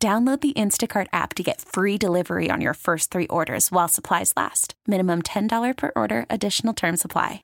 Download the Instacart app to get free delivery on your first three orders while supplies last. Minimum $10 per order, additional term supply.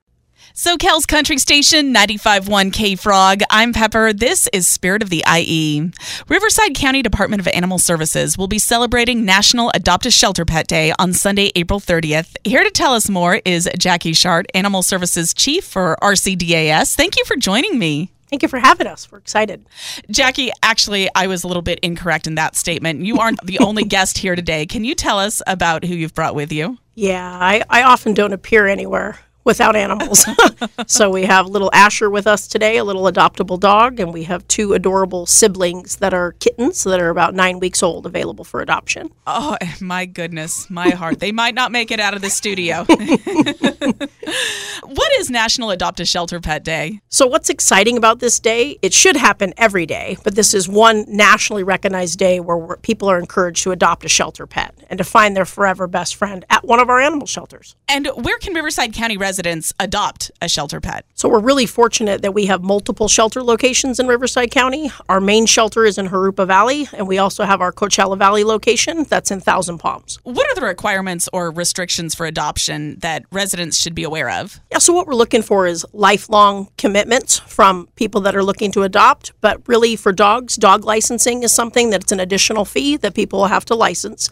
SoCal's Country Station 95.1 K Frog. I'm Pepper. This is Spirit of the IE. Riverside County Department of Animal Services will be celebrating National Adopt a Shelter Pet Day on Sunday, April 30th. Here to tell us more is Jackie Schart, Animal Services Chief for RCDAS. Thank you for joining me. Thank you for having us. We're excited. Jackie, actually, I was a little bit incorrect in that statement. You aren't the only guest here today. Can you tell us about who you've brought with you? Yeah, I, I often don't appear anywhere without animals. so we have little Asher with us today, a little adoptable dog, and we have two adorable siblings that are kittens that are about nine weeks old available for adoption. Oh, my goodness, my heart. they might not make it out of the studio. What is National Adopt a Shelter Pet Day? So, what's exciting about this day? It should happen every day, but this is one nationally recognized day where people are encouraged to adopt a shelter pet and to find their forever best friend at one of our animal shelters. And where can Riverside County residents adopt a shelter pet? So, we're really fortunate that we have multiple shelter locations in Riverside County. Our main shelter is in Jurupa Valley, and we also have our Coachella Valley location that's in Thousand Palms. What are the requirements or restrictions for adoption that residents should be aware of? Yeah, so what we're looking for is lifelong commitments from people that are looking to adopt. But really, for dogs, dog licensing is something that's an additional fee that people will have to license.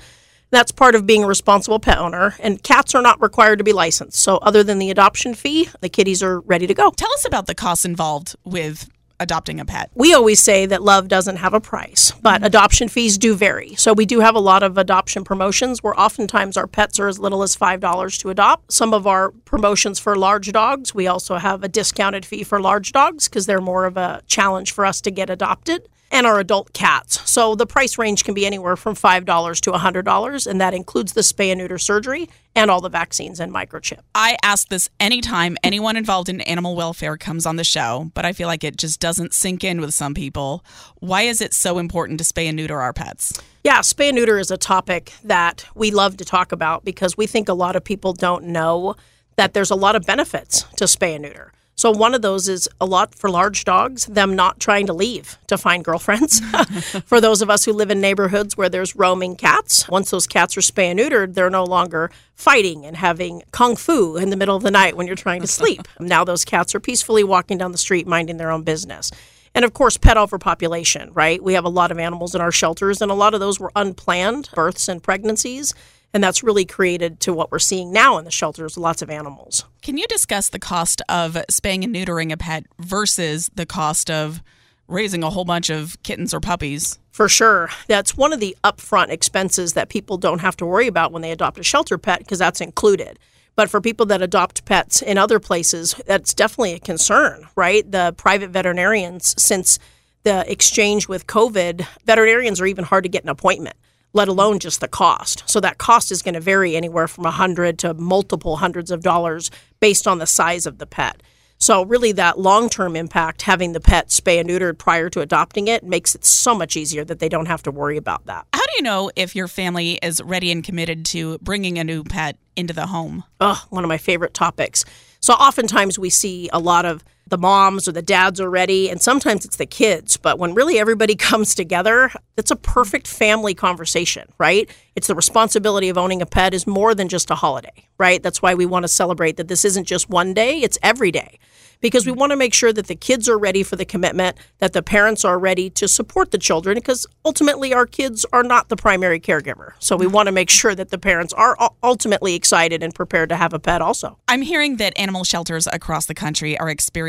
That's part of being a responsible pet owner. And cats are not required to be licensed. So, other than the adoption fee, the kitties are ready to go. Tell us about the costs involved with adopting a pet? We always say that love doesn't have a price, but mm-hmm. adoption fees do vary. So we do have a lot of adoption promotions where oftentimes our pets are as little as $5 to adopt. Some of our promotions for large dogs, we also have a discounted fee for large dogs because they're more of a challenge for us to get adopted and our adult cats. So the price range can be anywhere from $5 to $100, and that includes the spay and neuter surgery and all the vaccines and microchip. I ask this anytime anyone involved in animal welfare comes on the show, but I feel like it just doesn't sink in with some people. Why is it so important to spay and neuter our pets? Yeah, spay and neuter is a topic that we love to talk about because we think a lot of people don't know that there's a lot of benefits to spay and neuter. So one of those is a lot for large dogs, them not trying to leave to find girlfriends. for those of us who live in neighborhoods where there's roaming cats, once those cats are spay and neutered, they're no longer fighting and having kung fu in the middle of the night when you're trying to sleep. now those cats are peacefully walking down the street minding their own business. And of course, pet overpopulation, right? We have a lot of animals in our shelters, and a lot of those were unplanned births and pregnancies. And that's really created to what we're seeing now in the shelters lots of animals. Can you discuss the cost of spaying and neutering a pet versus the cost of raising a whole bunch of kittens or puppies? For sure. That's one of the upfront expenses that people don't have to worry about when they adopt a shelter pet because that's included. But for people that adopt pets in other places, that's definitely a concern, right? The private veterinarians, since the exchange with COVID, veterinarians are even hard to get an appointment let alone just the cost. So that cost is going to vary anywhere from a hundred to multiple hundreds of dollars based on the size of the pet. So really that long-term impact having the pet spay and neutered prior to adopting it makes it so much easier that they don't have to worry about that. How do you know if your family is ready and committed to bringing a new pet into the home? Oh, one of my favorite topics. So oftentimes we see a lot of the moms or the dads are ready, and sometimes it's the kids. But when really everybody comes together, it's a perfect family conversation, right? It's the responsibility of owning a pet is more than just a holiday, right? That's why we want to celebrate that this isn't just one day, it's every day because we want to make sure that the kids are ready for the commitment, that the parents are ready to support the children, because ultimately our kids are not the primary caregiver. So we want to make sure that the parents are ultimately excited and prepared to have a pet also. I'm hearing that animal shelters across the country are experiencing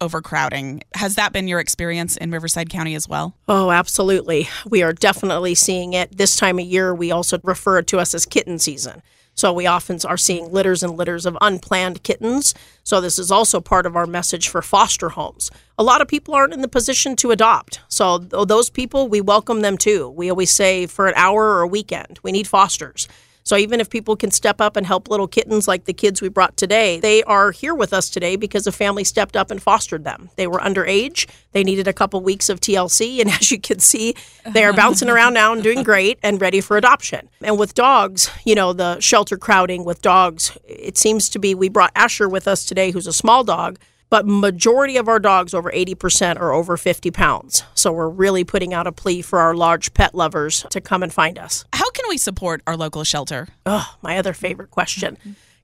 overcrowding. Has that been your experience in Riverside County as well? Oh, absolutely. We are definitely seeing it. This time of year, we also refer to us as kitten season. So we often are seeing litters and litters of unplanned kittens. So this is also part of our message for foster homes. A lot of people aren't in the position to adopt. So those people, we welcome them too. We always say for an hour or a weekend, we need fosters. So even if people can step up and help little kittens like the kids we brought today, they are here with us today because a family stepped up and fostered them. They were underage. They needed a couple weeks of TLC. And as you can see, they are bouncing around now and doing great and ready for adoption. And with dogs, you know, the shelter crowding with dogs, it seems to be we brought Asher with us today, who's a small dog but majority of our dogs over 80% are over 50 pounds. So we're really putting out a plea for our large pet lovers to come and find us. How can we support our local shelter? Oh my other favorite question.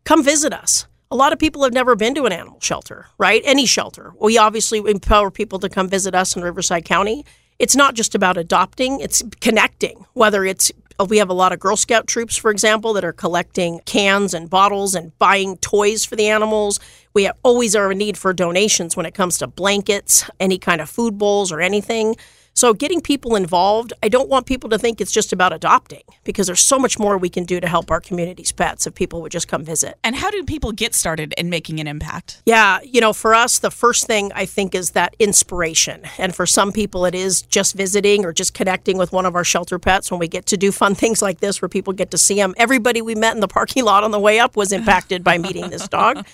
Come visit us. A lot of people have never been to an animal shelter right? Any shelter. We obviously empower people to come visit us in riverside county. It's not just about adopting it's connecting whether it's Uh, we have a lot of Girl Scout troops, for example, that are collecting cans and bottles and buying toys for the animals. We always are in need for donations when it comes to blankets, any kind of food bowls, or anything. So, getting people involved, I don't want people to think it's just about adopting because there's so much more we can do to help our community's pets if people would just come visit. And how do people get started in making an impact? Yeah, you know, for us, the first thing I think is that inspiration. And for some people, it is just visiting or just connecting with one of our shelter pets when we get to do fun things like this where people get to see them. Everybody we met in the parking lot on the way up was impacted by meeting this dog.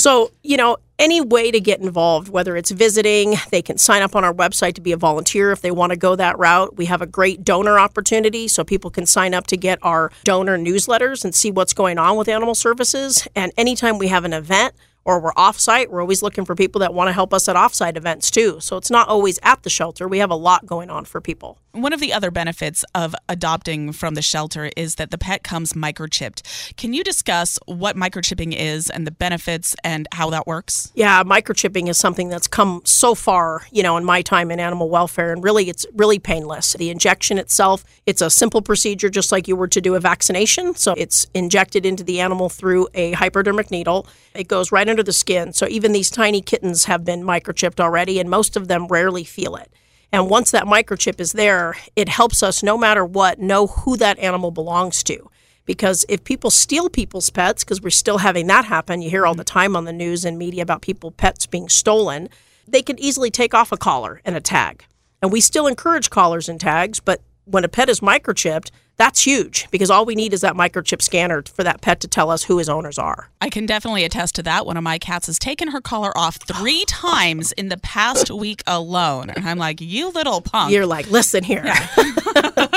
So, you know, any way to get involved, whether it's visiting, they can sign up on our website to be a volunteer if they want to go that route. We have a great donor opportunity, so people can sign up to get our donor newsletters and see what's going on with animal services. And anytime we have an event, or we're offsite, we're always looking for people that want to help us at offsite events too. So it's not always at the shelter. We have a lot going on for people. One of the other benefits of adopting from the shelter is that the pet comes microchipped. Can you discuss what microchipping is and the benefits and how that works? Yeah, microchipping is something that's come so far, you know, in my time in animal welfare and really it's really painless. The injection itself, it's a simple procedure just like you were to do a vaccination. So it's injected into the animal through a hypodermic needle. It goes right under the skin. So even these tiny kittens have been microchipped already and most of them rarely feel it. And once that microchip is there, it helps us, no matter what, know who that animal belongs to. Because if people steal people's pets, because we're still having that happen, you hear all the mm-hmm. time on the news and media about people pets being stolen, they can easily take off a collar and a tag. And we still encourage collars and tags, but when a pet is microchipped, that's huge because all we need is that microchip scanner for that pet to tell us who his owners are. I can definitely attest to that. One of my cats has taken her collar off three times in the past week alone. And I'm like, you little punk. You're like, listen here. Yeah.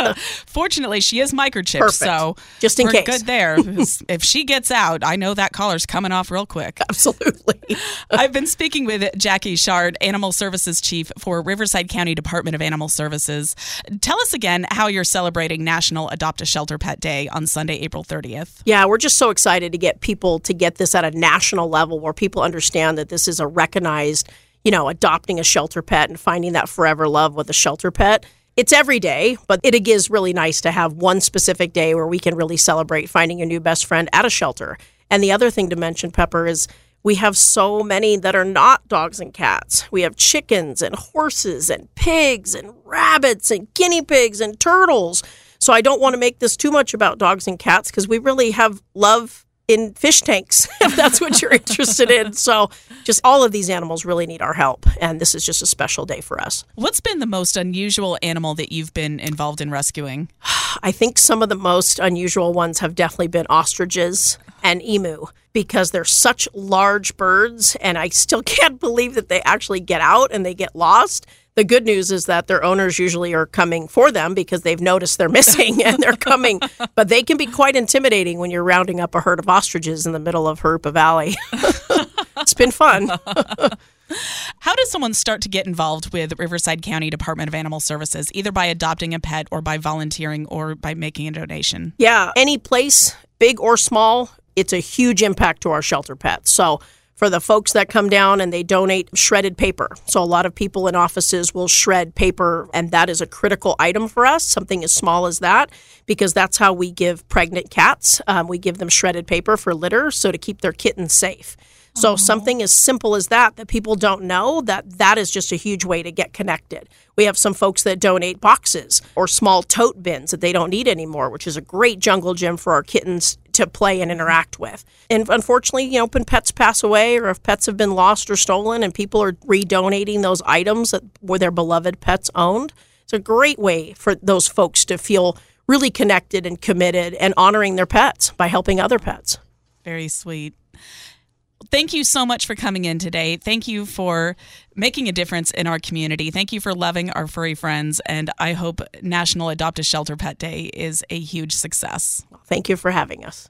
Fortunately, she is microchipped. Perfect. So just in we're case. good there. if she gets out, I know that collar's coming off real quick. Absolutely. I've been speaking with Jackie Schart, Animal Services Chief for Riverside County Department of Animal Services. Tell us again how you're celebrating National Adopt a Shelter Pet Day on Sunday, April 30th. Yeah, we're just so excited to get people to get this at a national level where people understand that this is a recognized, you know, adopting a shelter pet and finding that forever love with a shelter pet. It's every day, but it is really nice to have one specific day where we can really celebrate finding a new best friend at a shelter. And the other thing to mention, Pepper, is we have so many that are not dogs and cats. We have chickens and horses and pigs and rabbits and guinea pigs and turtles. So I don't want to make this too much about dogs and cats because we really have love in fish tanks if that's what you're interested in. So just all of these animals really need our help and this is just a special day for us. What's been the most unusual animal that you've been involved in rescuing? I think some of the most unusual ones have definitely been ostriches and emu because they're such large birds and I still can't believe that they actually get out and they get lost. The good news is that their owners usually are coming for them because they've noticed they're missing and they're coming. but they can be quite intimidating when you're rounding up a herd of ostriches in the middle of Jurupa Valley. it's been fun. How does someone start to get involved with Riverside County Department of Animal Services, either by adopting a pet or by volunteering or by making a donation? Yeah, any place, big or small, it's a huge impact to our shelter pets. So for the folks that come down and they donate shredded paper. So a lot of people in offices will shred paper, and that is a critical item for us, something as small as that, because that's how we give pregnant cats. Um, we give them shredded paper for litter, so to keep their kittens safe. So something as simple as that that people don't know that that is just a huge way to get connected. We have some folks that donate boxes or small tote bins that they don't need anymore, which is a great jungle gym for our kittens to play and interact with. And unfortunately, you know, when pets pass away or if pets have been lost or stolen and people are redonating those items that were their beloved pets owned, it's a great way for those folks to feel really connected and committed and honoring their pets by helping other pets. Very sweet. Thank you so much for coming in today. Thank you for making a difference in our community. Thank you for loving our furry friends. And I hope National Adopt a Shelter Pet Day is a huge success. Thank you for having us.